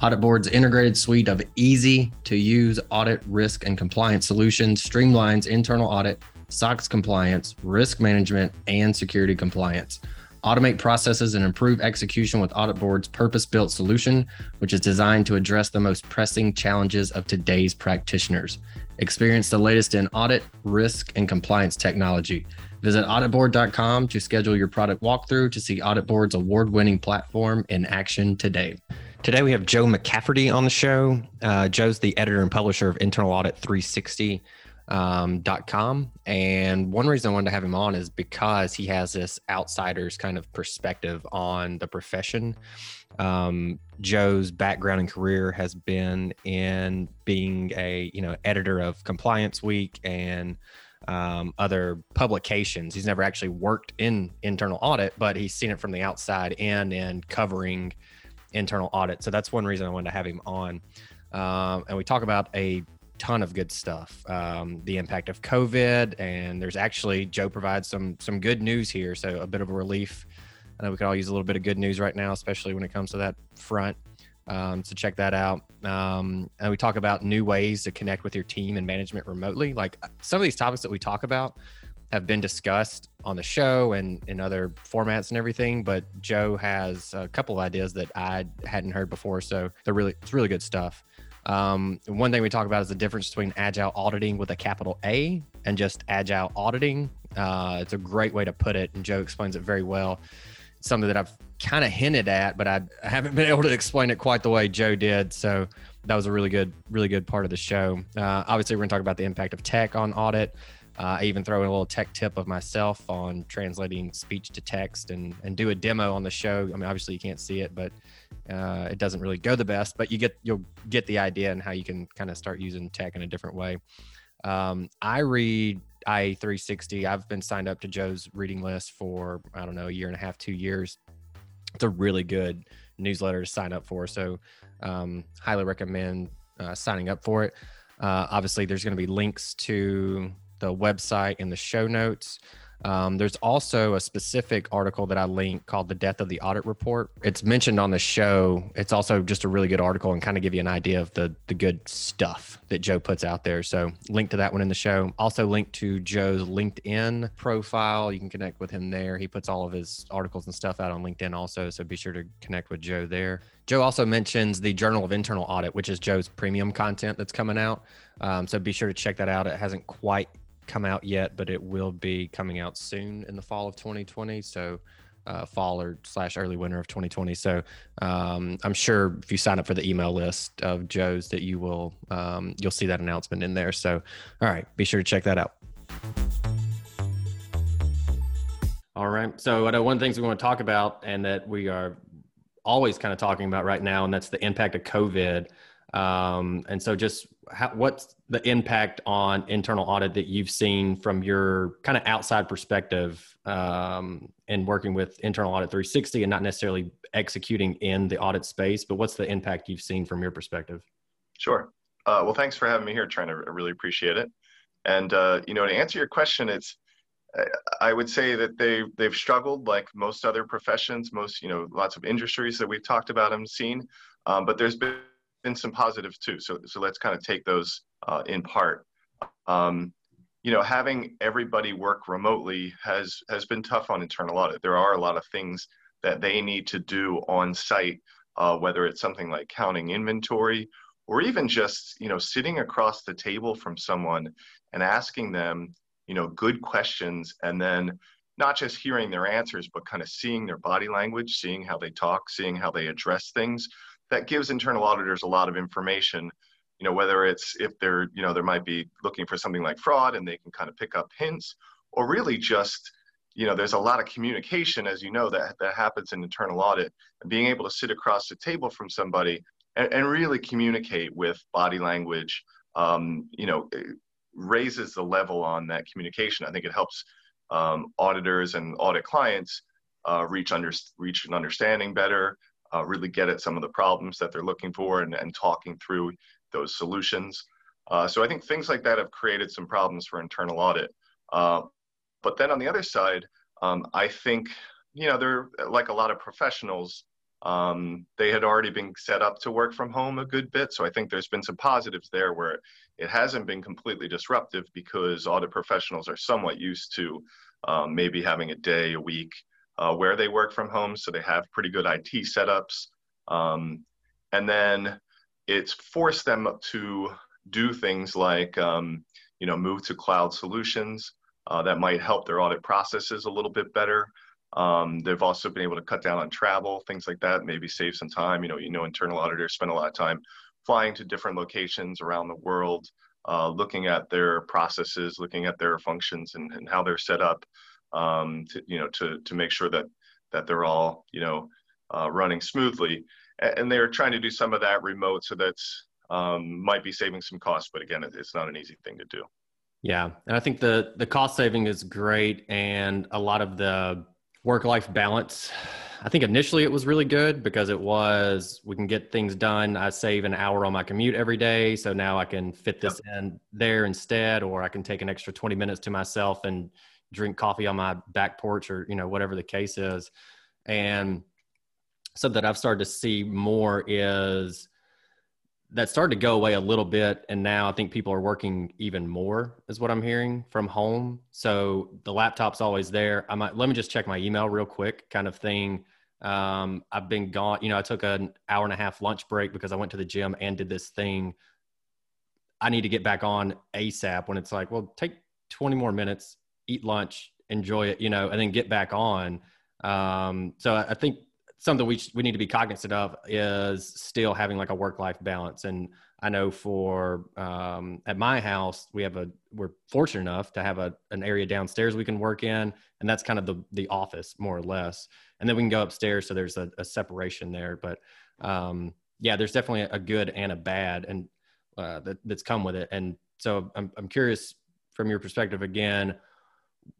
AuditBoard's integrated suite of easy to use audit, risk, and compliance solutions streamlines internal audit, SOX compliance, risk management, and security compliance. Automate processes and improve execution with AuditBoard's purpose built solution, which is designed to address the most pressing challenges of today's practitioners. Experience the latest in audit, risk, and compliance technology. Visit auditboard.com to schedule your product walkthrough to see AuditBoard's award winning platform in action today. Today we have Joe McCafferty on the show. Uh, Joe's the editor and publisher of Internal Audit 360. Um, .com and one reason I wanted to have him on is because he has this outsider's kind of perspective on the profession. Um, Joe's background and career has been in being a you know editor of Compliance Week and um, other publications. He's never actually worked in internal audit, but he's seen it from the outside and in and covering internal audit. So that's one reason I wanted to have him on. Um, and we talk about a ton of good stuff, um, the impact of COVID, and there's actually Joe provides some some good news here, so a bit of a relief. I know we could all use a little bit of good news right now, especially when it comes to that front. Um, so check that out. Um, and we talk about new ways to connect with your team and management remotely. Like some of these topics that we talk about, have been discussed on the show and in other formats and everything. But Joe has a couple of ideas that I hadn't heard before, so they're really it's really good stuff. Um, one thing we talk about is the difference between agile auditing with a capital A and just agile auditing. Uh, it's a great way to put it, and Joe explains it very well. It's something that I've kind of hinted at, but I, haven't been able to explain it quite the way Joe did. So that was a really good, really good part of the show. Uh, obviously, we're going to talk about the impact of tech on audit. Uh, I even throw in a little tech tip of myself on translating speech to text and, and do a demo on the show. I mean, obviously you can't see it, but uh, it doesn't really go the best. But you get you'll get the idea and how you can kind of start using tech in a different way. Um, I read IA 360. I've been signed up to Joe's reading list for I don't know a year and a half, two years. It's a really good newsletter to sign up for. So um, highly recommend uh, signing up for it. Uh, obviously, there's going to be links to the website in the show notes. Um, there's also a specific article that I link called The Death of the Audit Report. It's mentioned on the show. It's also just a really good article and kind of give you an idea of the, the good stuff that Joe puts out there. So, link to that one in the show. Also, link to Joe's LinkedIn profile. You can connect with him there. He puts all of his articles and stuff out on LinkedIn also. So, be sure to connect with Joe there. Joe also mentions the Journal of Internal Audit, which is Joe's premium content that's coming out. Um, so, be sure to check that out. It hasn't quite come out yet, but it will be coming out soon in the fall of 2020. So, uh, fall or slash early winter of 2020. So, um, I'm sure if you sign up for the email list of Joe's, that you will um, you'll see that announcement in there. So, all right, be sure to check that out. All right. So, one of the things we want to talk about, and that we are always kind of talking about right now, and that's the impact of COVID. Um, and so, just how, what's the impact on internal audit that you've seen from your kind of outside perspective um, in working with internal audit 360 and not necessarily executing in the audit space but what's the impact you've seen from your perspective? Sure. Uh, well thanks for having me here trent. I really appreciate it. And uh, you know to answer your question it's I would say that they they've struggled like most other professions, most you know lots of industries that we've talked about and seen, um, but there's been been some positives too. So, so let's kind of take those uh, in part. Um, you know, having everybody work remotely has has been tough on internal audit. There are a lot of things that they need to do on site, uh, whether it's something like counting inventory or even just you know sitting across the table from someone and asking them you know good questions and then not just hearing their answers but kind of seeing their body language seeing how they talk seeing how they address things that gives internal auditors a lot of information you know whether it's if they're you know there might be looking for something like fraud and they can kind of pick up hints or really just you know there's a lot of communication as you know that that happens in internal audit. And being able to sit across the table from somebody and, and really communicate with body language um, you know raises the level on that communication. I think it helps um, auditors and audit clients uh, reach under reach an understanding better uh, really get at some of the problems that they're looking for and, and talking through those solutions. Uh, so I think things like that have created some problems for internal audit. Uh, but then on the other side, um, I think, you know, they're like a lot of professionals, um, they had already been set up to work from home a good bit. So I think there's been some positives there where it hasn't been completely disruptive because audit professionals are somewhat used to um, maybe having a day, a week uh, where they work from home. So they have pretty good IT setups. Um, and then it's forced them to do things like, um, you know, move to cloud solutions uh, that might help their audit processes a little bit better. Um, they've also been able to cut down on travel, things like that, maybe save some time. You know, you know, internal auditors spend a lot of time flying to different locations around the world, uh, looking at their processes, looking at their functions and, and how they're set up, um, to, you know, to, to make sure that, that they're all, you know, uh, running smoothly. And they're trying to do some of that remote so that's um, might be saving some costs but again it's not an easy thing to do. Yeah and i think the the cost saving is great and a lot of the work life balance i think initially it was really good because it was we can get things done. I save an hour on my commute every day so now i can fit this yep. in there instead or i can take an extra 20 minutes to myself and drink coffee on my back porch or you know whatever the case is. And something that I've started to see more is that started to go away a little bit. And now i think people are working even more is what i'm hearing from home. So the laptop's always there. I might let me just check my email real quick kind of thing. Um, i've been gone you know i took an hour and a half lunch break because i went to the gym and did this thing. I need to get back on asap when it's like well take 20 more minutes eat lunch enjoy it you know and then get back on um, so i think something we we need to be cognizant of is still having like a work life balance. And I know for um, at my house we have a we're fortunate enough to have a an area downstairs we can work in, and that's kind of the the office more or less. And then we can go upstairs, so there's a, a separation there. But um, yeah, there's definitely a good and a bad, and uh, that, that's come with it. And so I'm I'm curious from your perspective again,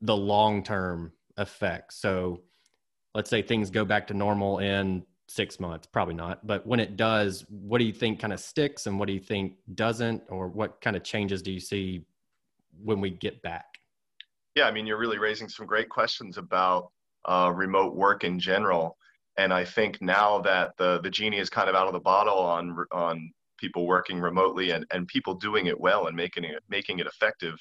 the long term effects. So let's say things go back to normal in six months probably not but when it does what do you think kind of sticks and what do you think doesn't? Or what kind of changes do you see when we get back? Yeah i mean you're really raising some great questions about uh, remote work in general. And i think now that the the genie is kind of out of the bottle on on people working remotely and, and people doing it well and making it making it effective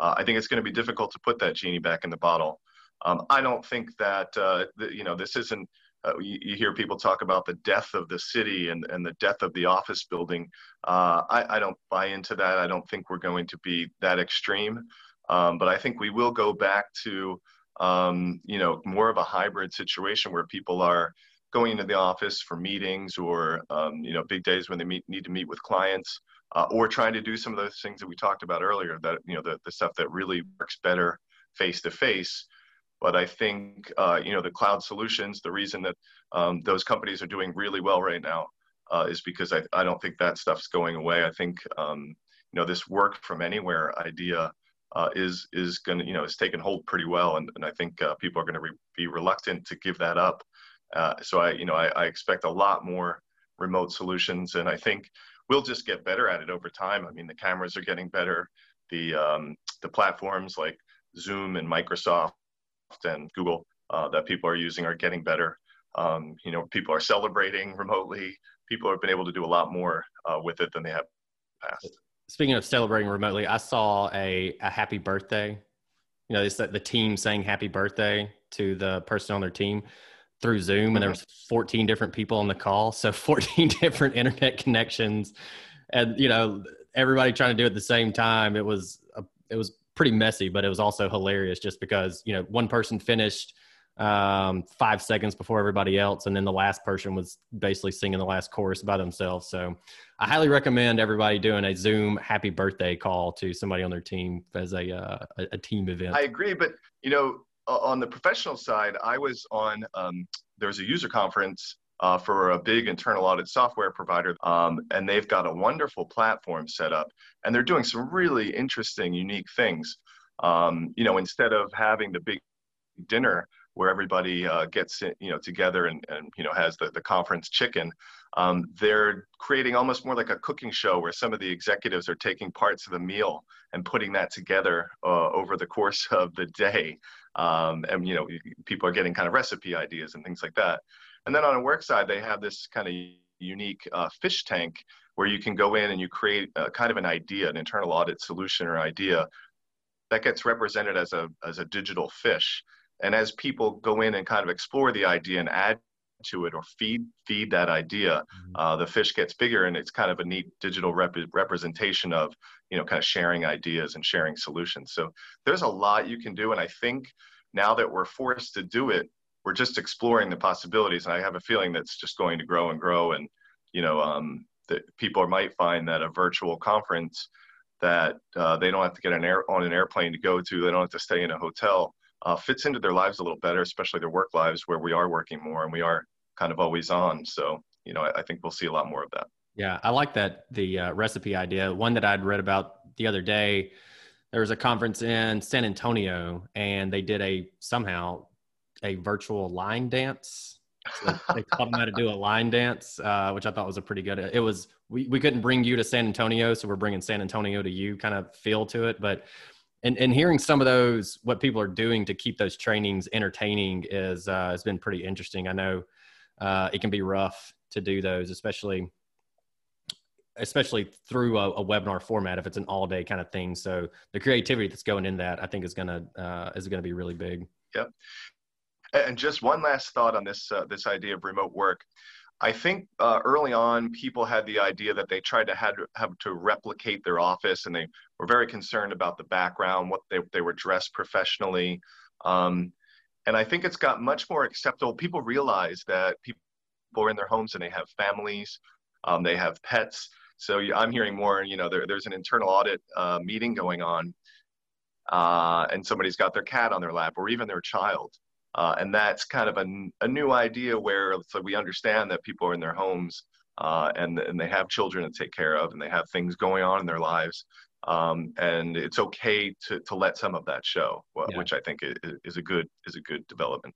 uh, i think it's going to be difficult to put that genie back in the bottle um, I don't think that uh, the, you know this isn't. Uh, you, you, hear people talk about the death of the city and, and the death of the office building. Uh, I, I, don't buy into that. I don't think we're going to be that extreme. Um, but I think we will go back to um, you know more of a hybrid situation where people are going into the office for meetings or um, you know big days when they meet, need to meet with clients uh, or trying to do some of those things that we talked about earlier that you know the, the stuff that really works better face to face but I think uh, you know the cloud solutions. The reason that um, those companies are doing really well right now uh, is because I, I don't think that stuff's going away. I think um, you know this work from anywhere idea uh, is is going to you know is taken hold pretty well, and, and I think uh, people are going to re- be reluctant to give that up. Uh, so I you know I, I expect a lot more remote solutions, and I think we'll just get better at it over time. I mean the cameras are getting better, the um, the platforms like Zoom and Microsoft and Google uh, that people are using are getting better. Um, you know, people are celebrating remotely. People have been able to do a lot more uh, with it than they have past. Speaking of celebrating remotely, I saw a, a happy birthday. You know, it's the, the team saying happy birthday to the person on their team through Zoom, and there mm-hmm. was 14 different people on the call, so 14 different internet connections, and you know, everybody trying to do it at the same time. It was a, it was pretty messy, but it was also hilarious just because you know one person finished um, five seconds before everybody else, and then the last person was basically singing the last chorus by themselves. So I highly recommend everybody doing a Zoom happy birthday call to somebody on their team as a uh, a, team event. I agree, but you know, on the professional side, I was on um, there was a user conference uh, for a big internal audit software provider. Um, and they've got a wonderful platform set up, and they're doing some really interesting, unique things. Um, you know, instead of having the big dinner where everybody uh, gets you know together and, and you know has the, the conference chicken um, they're creating almost more like a cooking show where some of the executives are taking parts of the meal and putting that together uh, over the course of the day. Um, and you know people are getting kind of recipe ideas and things like that. And then on a work side they have this kind of unique uh, fish tank where you can go in and you create a, kind of an idea an internal audit solution or idea that gets represented as a as a digital fish and as people go in and kind of explore the idea and add to it or feed feed that idea, mm-hmm. uh, the fish gets bigger, and it's kind of a neat digital rep- representation of you know kind of sharing ideas and sharing solutions. So there's a lot you can do, and I think now that we're forced to do it, we're just exploring the possibilities, and I have a feeling that's just going to grow and grow, and you know um, that people might find that a virtual conference that uh, they don't have to get an air on an airplane to go to, they don't have to stay in a hotel uh, fits into their lives a little better, especially their work lives where we are working more and we are kind of always on. So, you know, I, I think we'll see a lot more of that. Yeah, I like that the uh, recipe idea. One that I'd read about the other day. There was a conference in San Antonio, and they did a somehow a virtual line dance. So they taught them how to do a line dance, uh, which I thought was a pretty good. It was we we couldn't bring you to San Antonio, so we're bringing San Antonio to you, kind of feel to it. But and and hearing some of those what people are doing to keep those trainings entertaining is uh, has been pretty interesting. I know uh, it can be rough to do those, especially especially through a, a, webinar format if it's an all day kind of thing. So the creativity that's going in that I think is gonna uh, is gonna be really big. Yep. And just one last thought on this uh, this idea of remote work. I think uh, early on, people had the idea that they tried to had have to replicate their office, and they were very concerned about the background, what they they were dressed professionally, um, and I think it's got much more acceptable. People realize that people are in their homes and they have families, um, they have pets. So I'm hearing more. You know, there, there's an internal audit uh, meeting going on, uh, and somebody's got their cat on their lap, or even their child uh, and that's kind of a, a new idea where we understand that people are in their homes uh, and, and they have children to take care of and they have things going on in their lives. Um, and it's okay to, to let some of that show, yeah. which I think is, a good is a good development.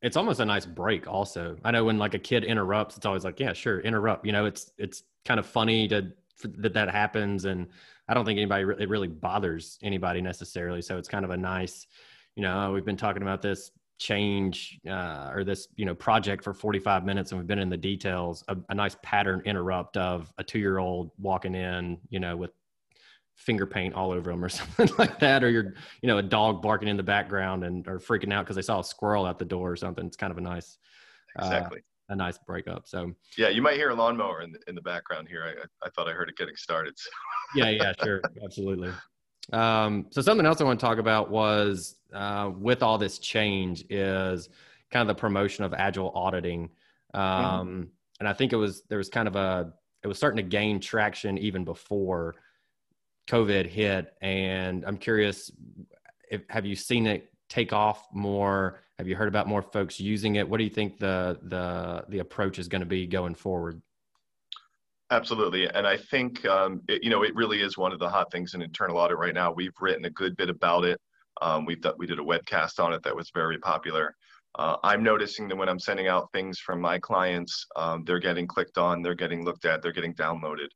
It's almost a nice break. Also, I know when like a kid interrupts, it's always like, yeah, sure, interrupt. You know, it's it's kind of funny to that that happens, and I don't think anybody it really bothers anybody necessarily. So it's kind of a nice, you know, we've been talking about this change uh, or this you know project for 45 minutes and we've been in the details a, a nice pattern interrupt of a two-year-old walking in you know with finger paint all over them or something like that or you're you know a dog barking in the background and or freaking out because they saw a squirrel at the door or something it's kind of a nice uh, exactly uh, a nice breakup so yeah you might hear a lawnmower in the, in the background here I, I thought i heard it getting started so. yeah yeah sure absolutely um, so something else I want to talk about was uh, with all this change is kind of the promotion of agile auditing. Um, mm-hmm. And I think it was there was kind of a it was starting to gain traction even before COVID hit. And I'm curious, if, have you seen it take off more? Have you heard about more folks using it? What do you think the the the approach is going to be going forward? Absolutely, and I think um, it, you know it really is one of the hot things in internal audit right now. We've written a good bit about it. Um, we've we did a webcast on it that was very popular. Uh, I'm noticing that when I'm sending out things from my clients, um, they're getting clicked on, they're getting looked at, they're getting downloaded.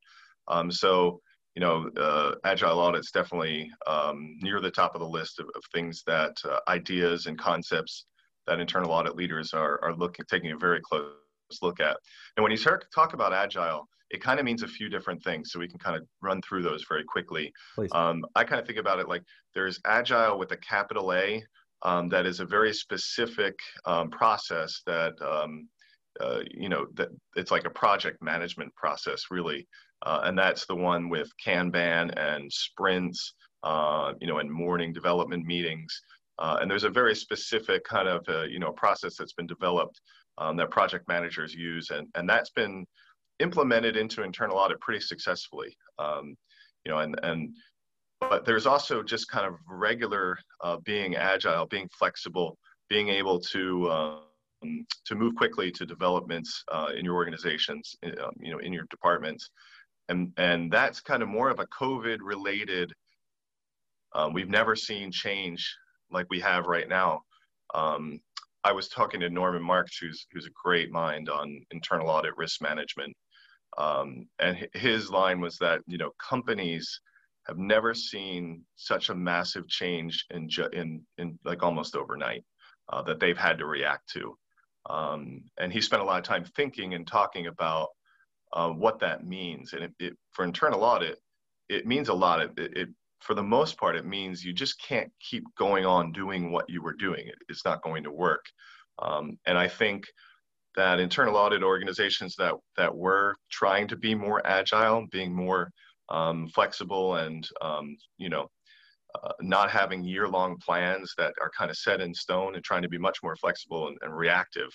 Um, so you know, uh, agile audit's definitely um, near the top of the list of, of things that uh, ideas and concepts that internal audit leaders are are looking taking a very close look at. And when you start talk about agile, it kind of means a few different things. So we can kind of run through those very quickly. Um, I kind of think about it like there's agile with a capital A. Um, that is a very specific um, process that um, uh, you know that it's like a project management process really, uh, and that's the one with Kanban and sprints, uh, you know, and morning development meetings. Uh, and there's a very specific kind of uh, you know process that's been developed um, that project managers use, and and that's been implemented into internal audit pretty successfully. Um, you know, and and but there's also just kind of regular uh, being agile, being flexible, being able to um, to move quickly to developments uh, in your organizations, um, you know, in your departments, and and that's kind of more of a COVID related. Um, we've never seen change like we have right now. Um, I was talking to Norman Marks, who's who's a great mind on internal audit risk management, um, and his line was that you know companies have never seen such a massive change in in in like almost overnight uh, that they've had to react to. Um, and he spent a lot of time thinking and talking about uh, what that means. And it, it, for internal audit, it means a lot. It, it, for the most part, it means you just can't keep going on doing what you were doing. it's not going to work. Um, and I think that internal audit organizations that that were trying to be more agile, being more um, flexible, and um, you know, uh, not having year-long plans that are kind of set in stone, and trying to be much more flexible and, and reactive,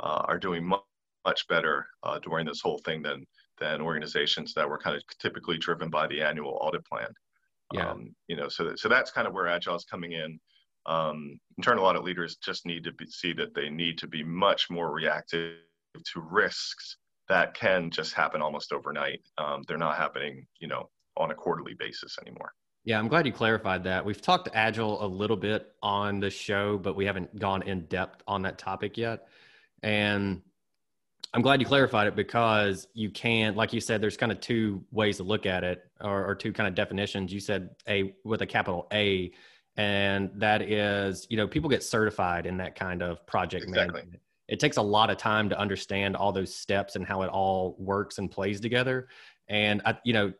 uh, are doing much, much better uh, during this whole thing than than organizations that were kind of typically driven by the annual audit plan. Yeah. Um, you know, so so that's kind of where agile is coming in. Um, internal audit leaders just need to be, see that they need to be much more reactive to risks that can just happen almost overnight. Um, they're not happening, you know, on a quarterly basis anymore. Yeah, I'm glad you clarified that. We've talked agile a little bit on the show, but we haven't gone in depth on that topic yet. And I'm glad you clarified it because you can, like you said, there's kind of two ways to look at it, or, or two kind of definitions. You said a with a capital A, and that is, you know, people get certified in that kind of project exactly. management it takes a lot of time to understand all those steps and how it all works and plays together and I, you know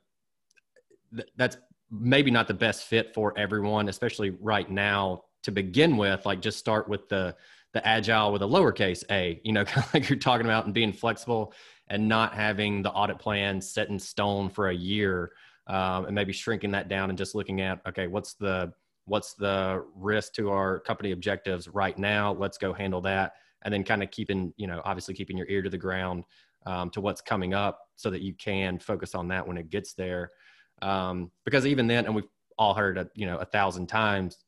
th- that's maybe not the best fit for everyone especially right now to begin with like just start with the the agile with a lowercase a you know kind of like you're talking about and being flexible and not having the audit plan set in stone for a year um, and maybe shrinking that down and just looking at okay what's the what's the risk to our company objectives right now? Let's go handle that. And then kind of keeping you know obviously keeping your ear to the ground um, to what's coming up so that you can focus on that when it gets there. Um, because even then and we've all heard a, you know a thousand times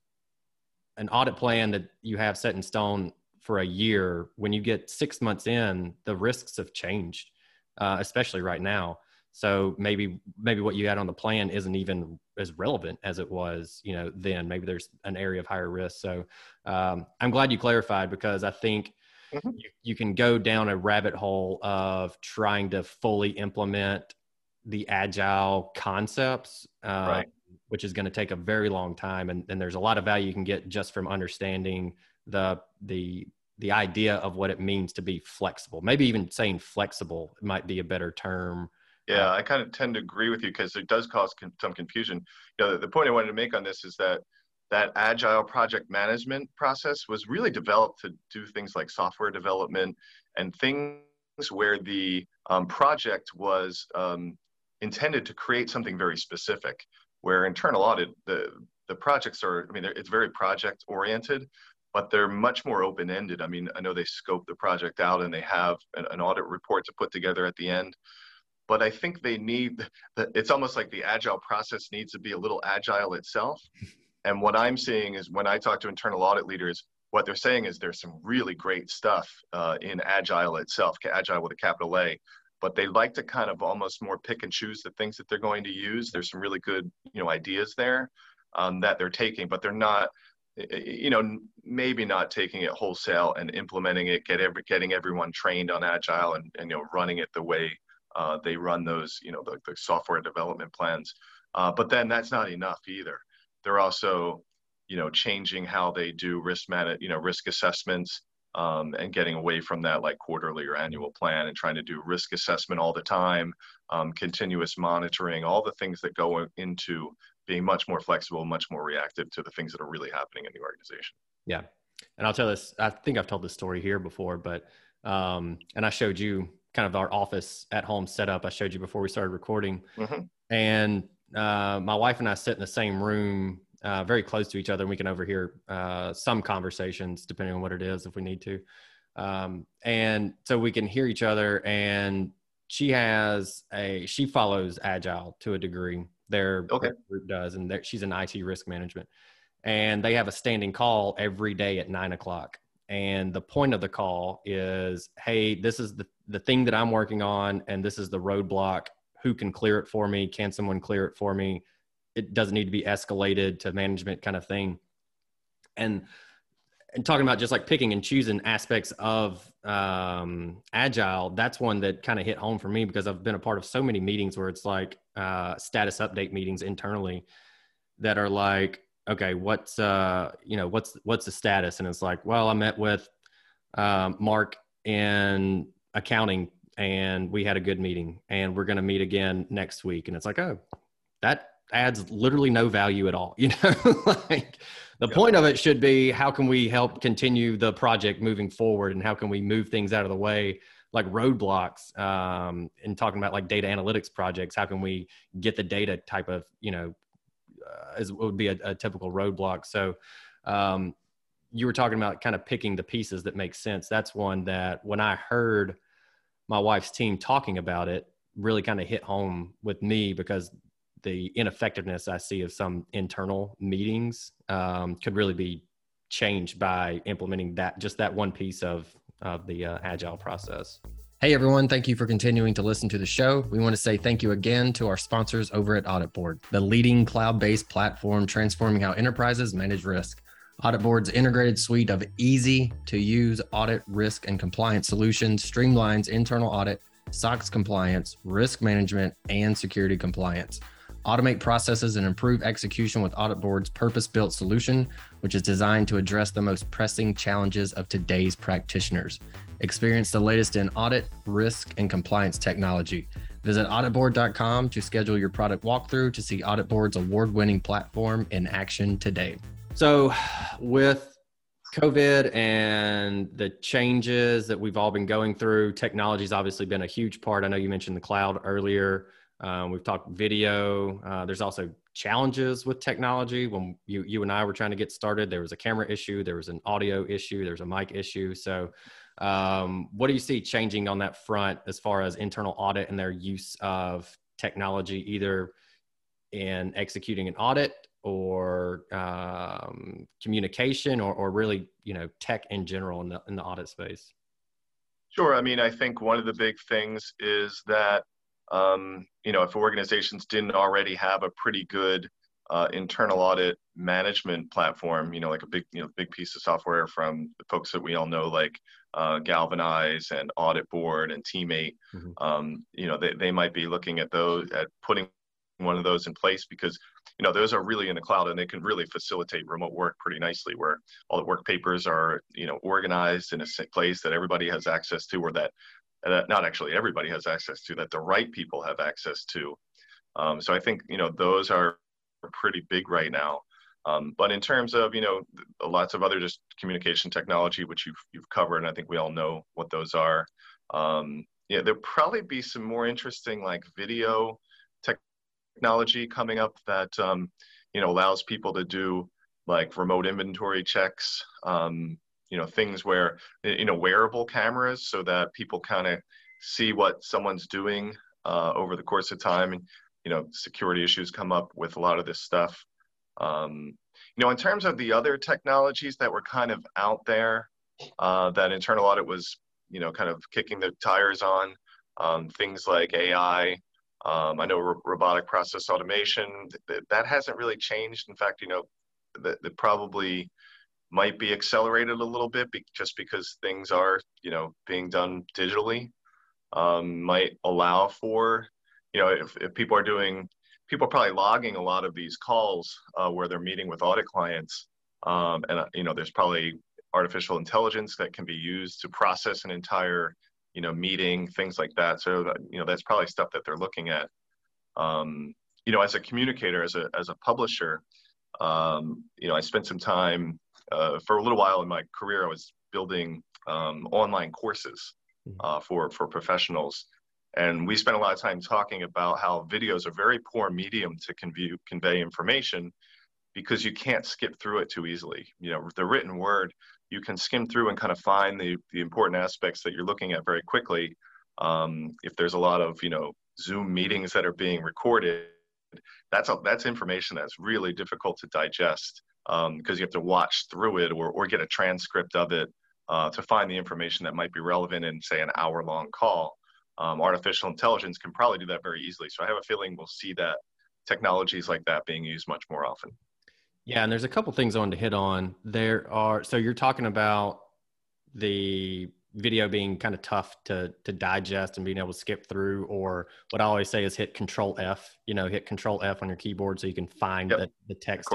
an audit plan that you have set in stone for a year when you get six months in the risks have changed uh, especially right now so maybe maybe what you had on the plan isn't even as relevant as it was you know then maybe there's an area of higher risk so um, i'm glad you clarified because i think mm-hmm. you, you can go down a rabbit hole of trying to fully implement the agile concepts, uh, right. Which is going to take a very long time. And, and there's a lot of value you can get just from understanding the the the idea of what it means to be flexible. Maybe even saying flexible might be a better term. Yeah, I kind of tend to agree with you because it does cause con- some confusion. You know, the, the point I wanted to make on this is that that agile project management process was really developed to do things like software development and things where the um, project was um, intended to create something very specific where internal audit the the projects are i mean it's very project oriented but they're much more open ended i mean i know they scope the project out and they have an, an audit report to put together at the end but i think they need it's almost like the agile process needs to be a little agile itself. And what I'm seeing is when I talk to internal audit leaders, what they're saying is there's some really great stuff uh, in Agile itself, Agile with a capital A, but they like to kind of almost more pick and choose the things that they're going to use. There's some really good, you know, ideas there um, that they're taking, but they're not, you know, maybe not taking it wholesale and implementing it, get every, getting everyone trained on Agile and, and you know, running it the way uh, they run those, you know, the, the software development plans. Uh, but then that's not enough either. They're also, you know, changing how they do risk man, you know, risk assessments um, and getting away from that like quarterly or annual plan and trying to do risk assessment all the time, um, continuous monitoring, all the things that go into being much more flexible, much more reactive to the things that are really happening in the organization. Yeah. And I'll tell this, I think I've told this story here before, but, um, and I showed you kind of our office at home setup. I showed you before we started recording. Mm-hmm. And uh, my wife and I sit in the same room uh, very close to each other, and we can overhear uh, some conversations depending on what it is if we need to. Um, and so we can hear each other. And she has a she follows agile to a degree. Their, okay. group does, and she's in IT risk management. And they have a standing call every day at nine o'clock. And the point of the call is, hey, this is the the thing that I'm working on, and this is the roadblock. Who can clear it for me? Can someone clear it for me? It doesn't need to be escalated to management kind of thing. And and talking about just like picking and choosing aspects of um, agile, that's one that kind of hit home for me because I've been a part of so many meetings where it's like uh, status update meetings internally that are like, okay, what's uh, you know what's what's the status? And it's like, well, I met with um, Mark in accounting and we had a good meeting and we're going to meet again next week and it's like oh that adds literally no value at all you know? Like the yeah. point of it should be how can we help continue the project moving forward and how can we move things out of the way? Like roadblocks um, and talking about like data analytics projects how can we get the data type of you know uh, as would be a, a typical roadblock. So um, you were talking about kind of picking the pieces that make sense. That's one that when i heard my wife's team talking about it really kind of hit home with me because the ineffectiveness I see of some internal meetings um, could really be changed by implementing that just that one piece of of the uh, agile process. Hey everyone, thank you for continuing to listen to the show. We want to say thank you again to our sponsors over at AuditBoard, the leading cloud-based platform transforming how enterprises manage risk. AuditBoard's integrated suite of easy to use audit, risk, and compliance solutions streamlines internal audit, SOX compliance, risk management, and security compliance. Automate processes and improve execution with AuditBoard's purpose built solution, which is designed to address the most pressing challenges of today's practitioners. Experience the latest in audit, risk, and compliance technology. Visit auditboard.com to schedule your product walkthrough to see AuditBoard's award winning platform in action today. So, with COVID and the changes that we've all been going through, technology's obviously been a huge part. I know you mentioned the cloud earlier. Um, we've talked video. Uh, there's also challenges with technology. When you you and I were trying to get started, there was a camera issue, there was an audio issue, there's a mic issue. So, um, what do you see changing on that front as far as internal audit and their use of technology, either in executing an audit or um, communication or, or really you know tech in general in the, in the audit space sure i mean i think one of the big things is that um, you know if organizations didn't already have a pretty good uh, internal audit management platform you know like a big you know big piece of software from the folks that we all know like uh, galvanize and AuditBoard and teammate mm-hmm. um, you know they, they might be looking at those at putting one of those in place because you know those are really in the cloud and they can really facilitate remote work pretty nicely where all the work papers are you know organized in a place that everybody has access to or that uh, not actually everybody has access to that the right people have access to. Um, so i think you know those are pretty big right now. Um, but in terms of you know lots of other just communication technology which you've you've covered and i think we all know what those are um, yeah there'll probably be some more interesting like video technology coming up that um, you know allows people to do like remote inventory checks. Um, you know things where you know wearable cameras so that people kind of see what someone's doing uh, over the course of time and you know security issues come up with a lot of this stuff um, you know in terms of the other technologies that were kind of out there uh, that internal audit was you know kind of kicking the tires on um, things like ai um, I know ro- robotic process automation th- that hasn't really changed. In fact, you know, that, that probably might be accelerated a little bit be- just because things are, you know, being done digitally. Um, might allow for, you know, if, if people are doing, people are probably logging a lot of these calls uh, where they're meeting with audit clients, um, and uh, you know, there's probably artificial intelligence that can be used to process an entire you know, meeting, things like that. So, that, you know, that's probably stuff that they're looking at. Um, you know, as a communicator, as a, as a publisher, um, you know, I spent some time uh, for a little while in my career. I was building um, online courses hmm. uh, for for professionals, and we spent a lot of time talking about how videos are very poor medium to convey convey information, because you can't skip through it too easily. You know, the written word, you can skim through and kind of find the, the important aspects that you're looking at very quickly. Um, if there's a lot of, you know, Zoom meetings that are being recorded, that's a, that's information that's really difficult to digest because um, you have to watch through it or, or get a transcript of it uh, to find the information that might be relevant in, say, an hour long call. Um, artificial intelligence can probably do that very easily. So I have a feeling we'll see that technologies like that being used much more often. Yeah, and there's a couple things I wanted to hit on. There are so you're talking about the video being kind of tough to to digest and being able to skip through, or what I always say is hit Control F. You know, hit Control F on your keyboard so you can find yep. the, the text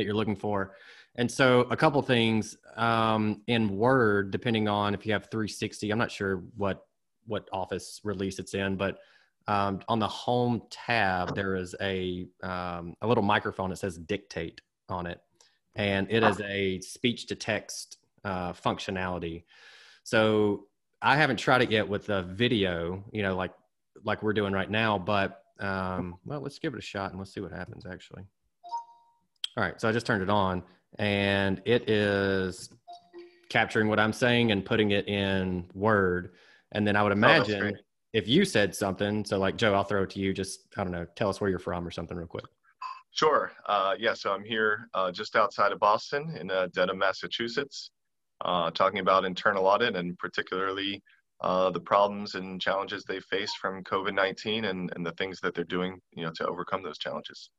that you're looking for. And so a couple things um, in Word, depending on if you have 360, I'm not sure what what Office release it's in, but um, on the home tab, there is a, um, a little microphone that says dictate on it. And it is a speech to text uh, functionality. So I haven't tried it yet with the video, you know, like, like we're doing right now, but um, well, let's give it a shot and let's see what happens actually. All right. So I just turned it on and it is capturing what I'm saying and putting it in Word. And then I would oh, imagine oh, if you said something, so like Joe, I'll throw it to you. Just I don't know, tell us where you're from or something real quick. Sure. Uh, yeah. So I'm here uh, just outside of Boston in uh, Dedham, Massachusetts, uh, talking about internal audit and particularly uh, the problems and challenges they face from COVID-19 and, and the things that they're doing, you know, to overcome those challenges.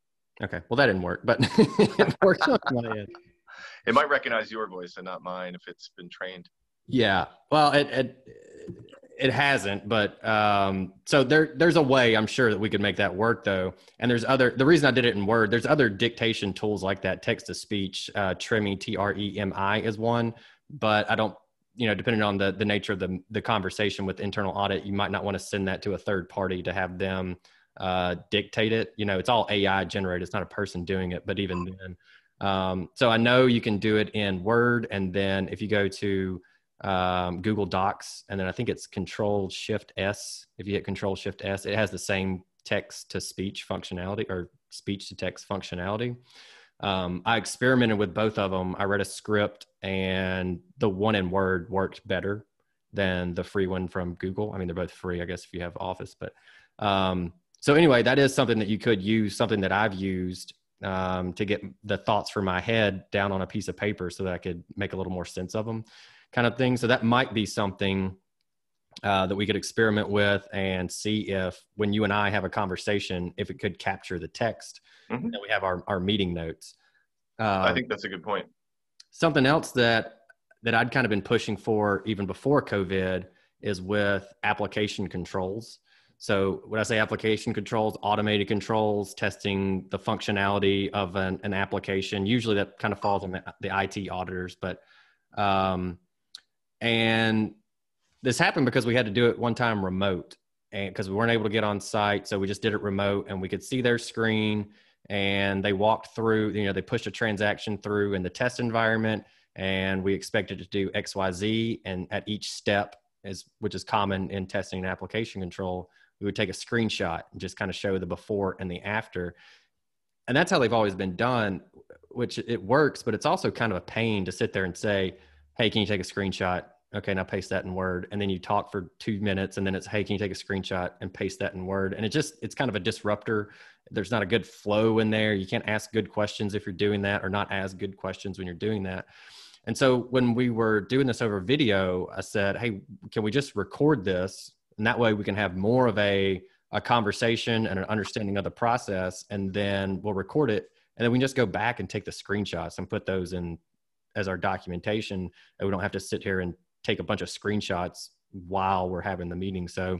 Okay. Well, that didn't work, but it worked on my end. It might recognize your voice and not mine if it's been trained. Yeah. Well, it, it it hasn't, but um, so there there's a way I'm sure that we could make that work though. And there's other the reason I did it in Word. There's other dictation tools like that. Text to speech, uh, Tremi T R E M I is one, but I don't. You know, depending on the the nature of the the conversation with internal audit, you might not want to send that to a third party to have them uh, dictate it. You know, it's all AI generated. It's not a person doing it. But even then, um, so I know you can do it in Word, and then if you go to um, Google Docs, and then I think it's Control Shift S. If you hit Control Shift S, it has the same text to speech functionality or speech to text functionality. Um, I experimented with both of them. I read a script, and the one in Word worked better than the free one from Google. I mean, they're both free, I guess, if you have Office. But um, so anyway, that is something that you could use. Something that I've used um, to get the thoughts from my head down on a piece of paper so that I could make a little more sense of them kind of thing. So that might be something uh, that we could experiment with and see if when you and I have a conversation, if it could capture the text mm-hmm. that we have our, our meeting notes. Uh, I think that's a good point. Something else that that I'd kind of been pushing for even before COVID is with application controls. So when I say application controls, automated controls, testing the functionality of an, an application, usually that kind of falls on the, the IT auditors, but um, and this happened because we had to do it one time remote and because we weren't able to get on site so we just did it remote and we could see their screen and they walked through you know they pushed a transaction through in the test environment and we expected to do xyz and at each step is which is common in testing and application control we would take a screenshot and just kind of show the before and the after and that's how they've always been done which it works but it's also kind of a pain to sit there and say hey, can you take a screenshot? Okay, now paste that in Word. And then you talk for two minutes and then it's, hey, can you take a screenshot and paste that in Word? And it just, it's kind of a disruptor. There's not a good flow in there. You can't ask good questions if you're doing that or not ask good questions when you're doing that. And so when we were doing this over video, I said, hey, can we just record this? And that way we can have more of a, a conversation and an understanding of the process. And then we'll record it. And then we just go back and take the screenshots and put those in as our documentation and we don't have to sit here and take a bunch of screenshots while we're having the meeting so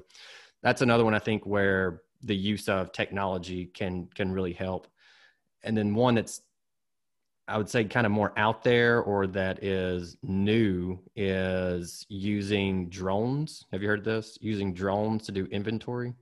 that's another one i think where the use of technology can can really help and then one that's i would say kind of more out there or that is new is using drones have you heard this using drones to do inventory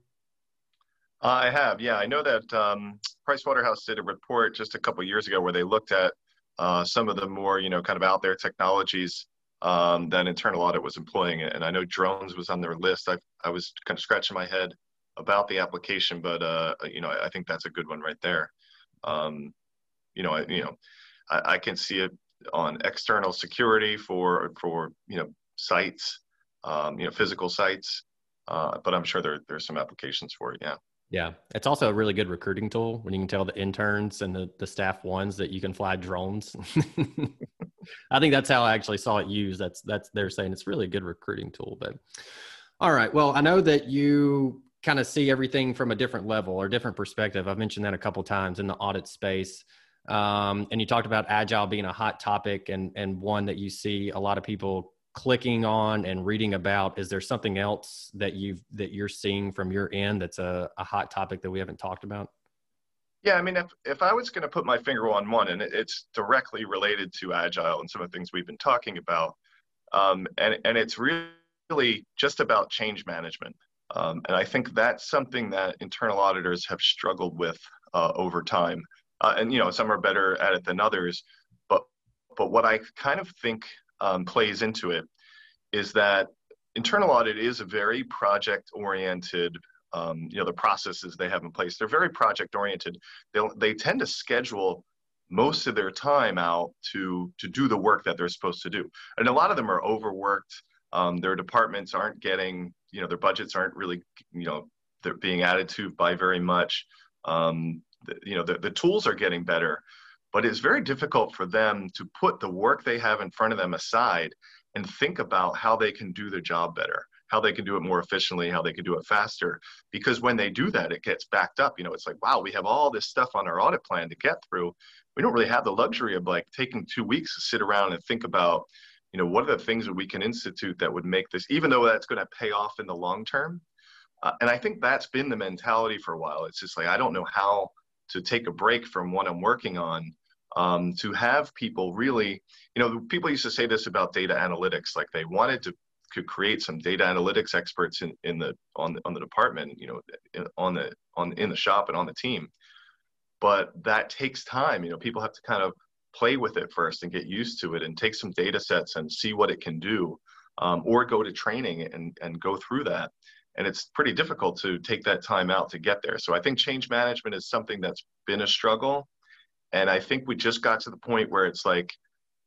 i have yeah i know that um, pricewaterhouse did a report just a couple years ago where they looked at uh, some of the more you know kind of out there technologies um, that internal audit was employing. And I know drones was on their list. I I was kind of scratching my head about the application, but uh, you know I think that's a good one right there. Um, You know, I, you know, I, I can see it on external security for for you know sites, um, you know, physical sites. Uh, but I'm sure there there's some applications for it. Yeah. Yeah, it's also a really good recruiting tool when you can tell the interns and the, the staff ones that you can fly drones. I think that's how I actually saw it used. That's that's they're saying it's really a good recruiting tool. But all right, well, I know that you kind of see everything from a different level or different perspective. I've mentioned that a couple times in the audit space. Um, and you talked about agile being a hot topic and and one that you see a lot of people clicking on and reading about. Is there something else that you've that you're seeing from your end that's a, a hot topic that we haven't talked about? Yeah i mean if, if i was going to put my finger on one and it's directly related to agile and some of the things we've been talking about um, and, and it's really just about change management. Um, and i think that's something that internal auditors have struggled with uh, over time uh, and you know some are better at it than others. But but what i kind of think um, plays into it is that internal audit is a very project oriented um, you know the processes they have in place they're very project oriented they they tend to schedule most of their time out to to do the work that they're supposed to do. And a lot of them are overworked. Um, their departments aren't getting you know their budgets aren't really you know they're being added to by very much. Um, you know the, the tools are getting better but it's very difficult for them to put the work they have in front of them aside and think about how they can do their job better how they can do it more efficiently how they can do it faster. Because when they do that it gets backed up. You know it's like wow we have all this stuff on our audit plan to get through. We don't really have the luxury of like taking two weeks to sit around and think about you know what are the things that we can institute that would make this even though that's going to pay off in the long term. Uh, and i think that's been the mentality for a while. It's just like i don't know how to take a break from what i'm working on um, to have people really, you know, people used to say this about data analytics, like they wanted to could create some data analytics experts in, in the on the on the department, you know, on the on in the shop and on the team. But that takes time. You know, people have to kind of play with it first and get used to it and take some data sets and see what it can do, um, or go to training and and go through that. And it's pretty difficult to take that time out to get there. So I think change management is something that's been a struggle and i think we just got to the point where it's like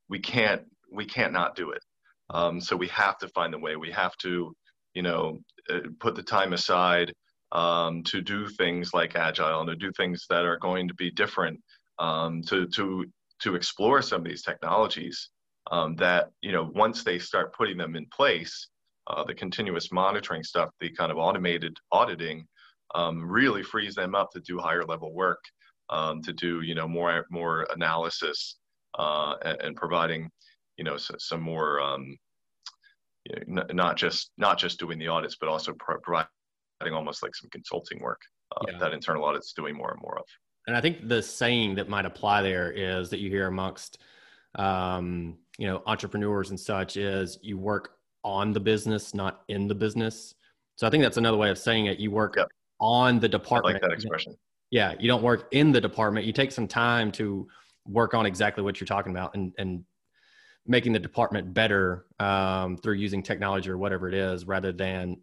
we can't we can't not do it um, so we have to find the way we have to you know uh, put the time aside um, to do things like agile and to do things that are going to be different um, to to to explore some of these technologies um, that you know once they start putting them in place uh, the continuous monitoring stuff the kind of automated auditing um, really frees them up to do higher level work um, to do you know more more analysis uh, and, and, providing you know so, some more um, you know, n- not just not just doing the audits but also pro- providing almost like some consulting work uh, yeah. that internal audits doing more and more of. And I think the saying that might apply there is that you hear amongst um, you know entrepreneurs and such is you work on the business, not in the business. So I think that's another way of saying it. You work yep. on the department. I like that expression yeah you don't work in the department you take some time to work on exactly what you're talking about and and making the department better um, through using technology or whatever it is rather than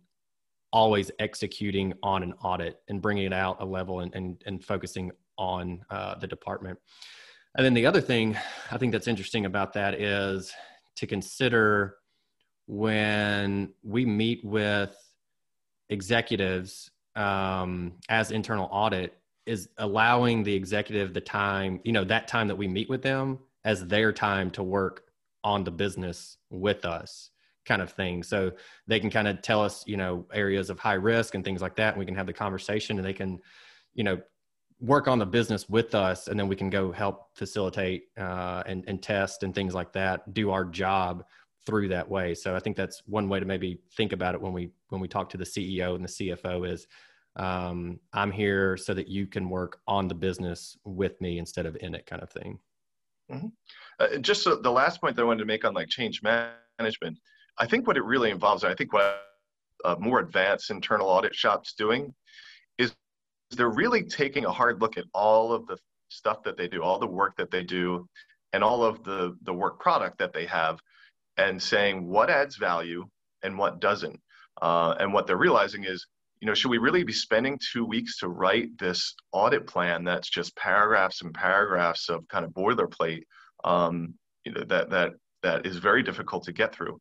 always executing on an audit and bringing it out a level and and, and focusing on uh, the department and then the other thing i think that's interesting about that is to consider when we meet with executives um, as internal audit is allowing the executive the time, you know, that time that we meet with them as their time to work on the business with us kind of thing. So they can kind of tell us, you know, areas of high risk and things like that. And we can have the conversation and they can, you know, work on the business with us. And then we can go help facilitate uh, and, and test and things like that, do our job through that way. So I think that's one way to maybe think about it when we, when we talk to the CEO and the CFO is um, i'm here so that you can work on the business with me instead of in it kind of thing mm-hmm. uh, just so the last point that i wanted to make on like change management i think what it really involves i think what uh, more advanced internal audit shops doing is they're really taking a hard look at all of the stuff that they do all the work that they do and all of the the work product that they have and saying what adds value and what doesn't uh, and what they're realizing is you know, should we really be spending two weeks to write this audit plan that's just paragraphs and paragraphs of kind of boilerplate, um, you know, that that that is very difficult to get through.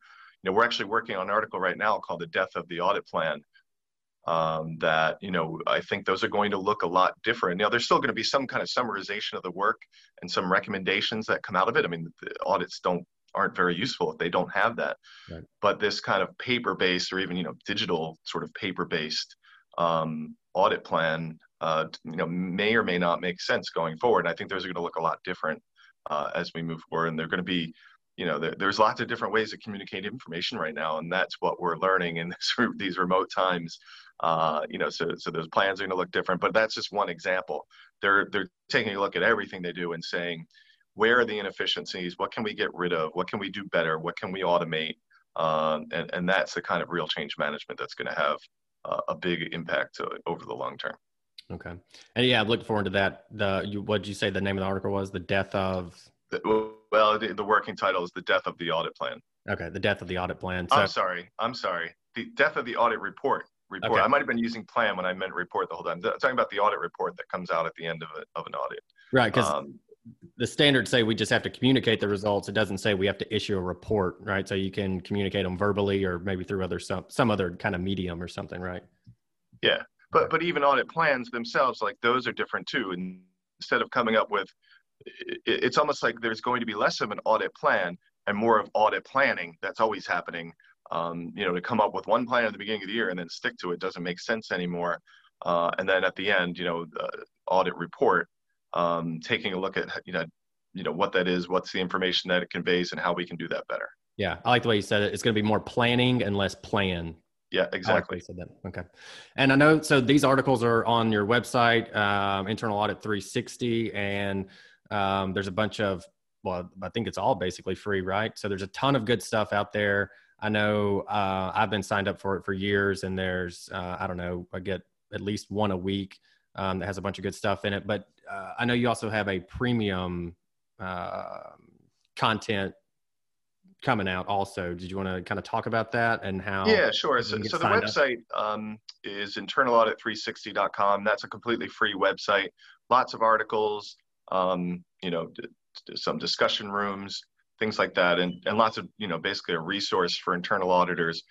You know, we're actually working on an article right now called "The Death of the Audit Plan." Um, that you know, I think those are going to look a lot different. Now, there's still going to be some kind of summarization of the work and some recommendations that come out of it. I mean, the audits don't aren't very useful if they don't have that. Right. But this kind of paper-based or even you know digital sort of paper-based um, audit plan, uh, you know, may or may not make sense going forward. And I think those are going to look a lot different uh, as we move forward, and they're going to be you know, there, there's lots of different ways to communicate information right now, and that's what we're learning in this, these remote times. Uh, you know, so so those plans are going to look different, but that's just one example. They're they're taking a look at everything they do and saying, where are the inefficiencies? What can we get rid of? What can we do better? What can we automate? Um, and and that's the kind of real change management that's going to have uh, a big impact to, over the long term. Okay, and yeah, I'm looking forward to that. The you, what did you say the name of the article was? The death of well, the, the, working title is the death of the audit plan. Okay, the death of the audit plan. So, I'm sorry. I'm sorry. The death of the audit report. Report. Okay. I might have been using plan when I meant report the whole time. I'm talking about the audit report that comes out at the end of, a, of an audit. Right, because um, the standards say we just have to communicate the results. It doesn't say we have to issue a report, right? So you can communicate them verbally or maybe through other some some other kind of medium or something, right? Yeah, but but even audit plans themselves, like those are different too. And instead of coming up with it's almost like there's going to be less of an audit plan and more of audit planning that's always happening um, you know to come up with one plan at the beginning of the year and then stick to it doesn't make sense anymore uh, and then at the end you know the audit report um, taking a look at you know you know what that is what's the information that it conveys and how we can do that better yeah i like the way you said it it's going to be more planning and less plan yeah, exactly. Like said that. Okay. And I know, so these articles are on your website, um, Internal Audit 360, and um, there's a bunch of, well, I think it's all basically free, right? So there's a ton of good stuff out there. I know uh, I've been signed up for it for years, and there's, uh, I don't know, I get at least one a week um, that has a bunch of good stuff in it. But uh, I know you also have a premium uh, content coming out also did you want to kind of talk about that and how yeah sure so, so the website um, is internalaudit360.com that's a completely free website lots of articles um, you know, d- d- some discussion rooms, things like that, and, and lots of, you know, basically a resource for internal auditors.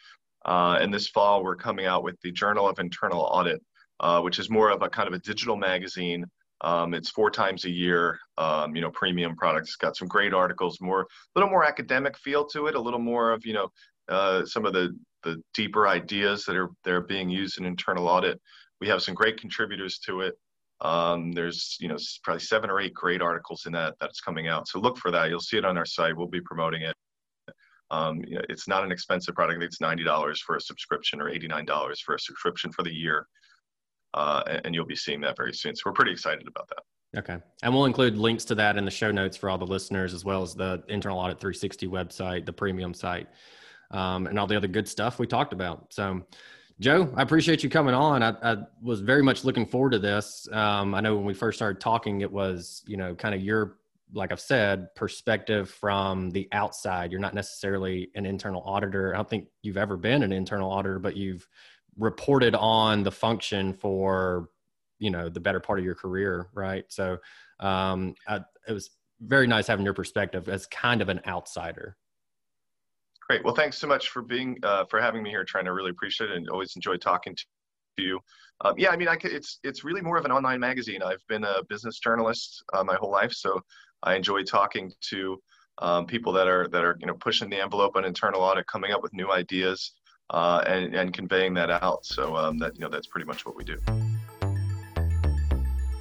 Uh, and this fall, we're coming out with the Journal of Internal Audit, uh, which is more of a kind of a digital magazine. Um, it's four times a year, um, you know, premium products. It's got some great articles, more, a little more academic feel to it, a little more of, you know, uh, some of the, the deeper ideas that are, that are being used in internal audit. We have some great contributors to it. Um, there's you know probably seven or eight great articles in that that's coming out. So look for that. You'll see it on our site. We'll be promoting it. Um, you know, it's not an expensive product. It's ninety dollars for a subscription or eighty nine dollars for a subscription for the year, uh, and, you'll be seeing that very soon. So we're pretty excited about that. Okay, and we'll include links to that in the show notes for all the listeners, as well as the Internal Audit 360 website, the premium site, um, and all the other good stuff we talked about. So. Joe, I appreciate you coming on. I, I was very much looking forward to this. Um, I know when we first started talking, it was, you know, kind of your, like I've said, perspective from the outside. You're not necessarily an internal auditor. I don't think you've ever been an internal auditor, but you've reported on the function for, you know, the better part of your career, right? So um, I, it was very nice having your perspective as kind of an outsider. Great. Well, thanks so much for being uh, for having me here, Trent I really appreciate it, and always enjoy talking to you. Um, yeah, I mean, I could, it's it's really more of an online magazine. I've been a business journalist uh, my whole life, so I enjoy talking to um, people that are that are you know pushing the envelope on internal audit, coming up with new ideas, uh, and and conveying that out. So um, that you know that's pretty much what we do.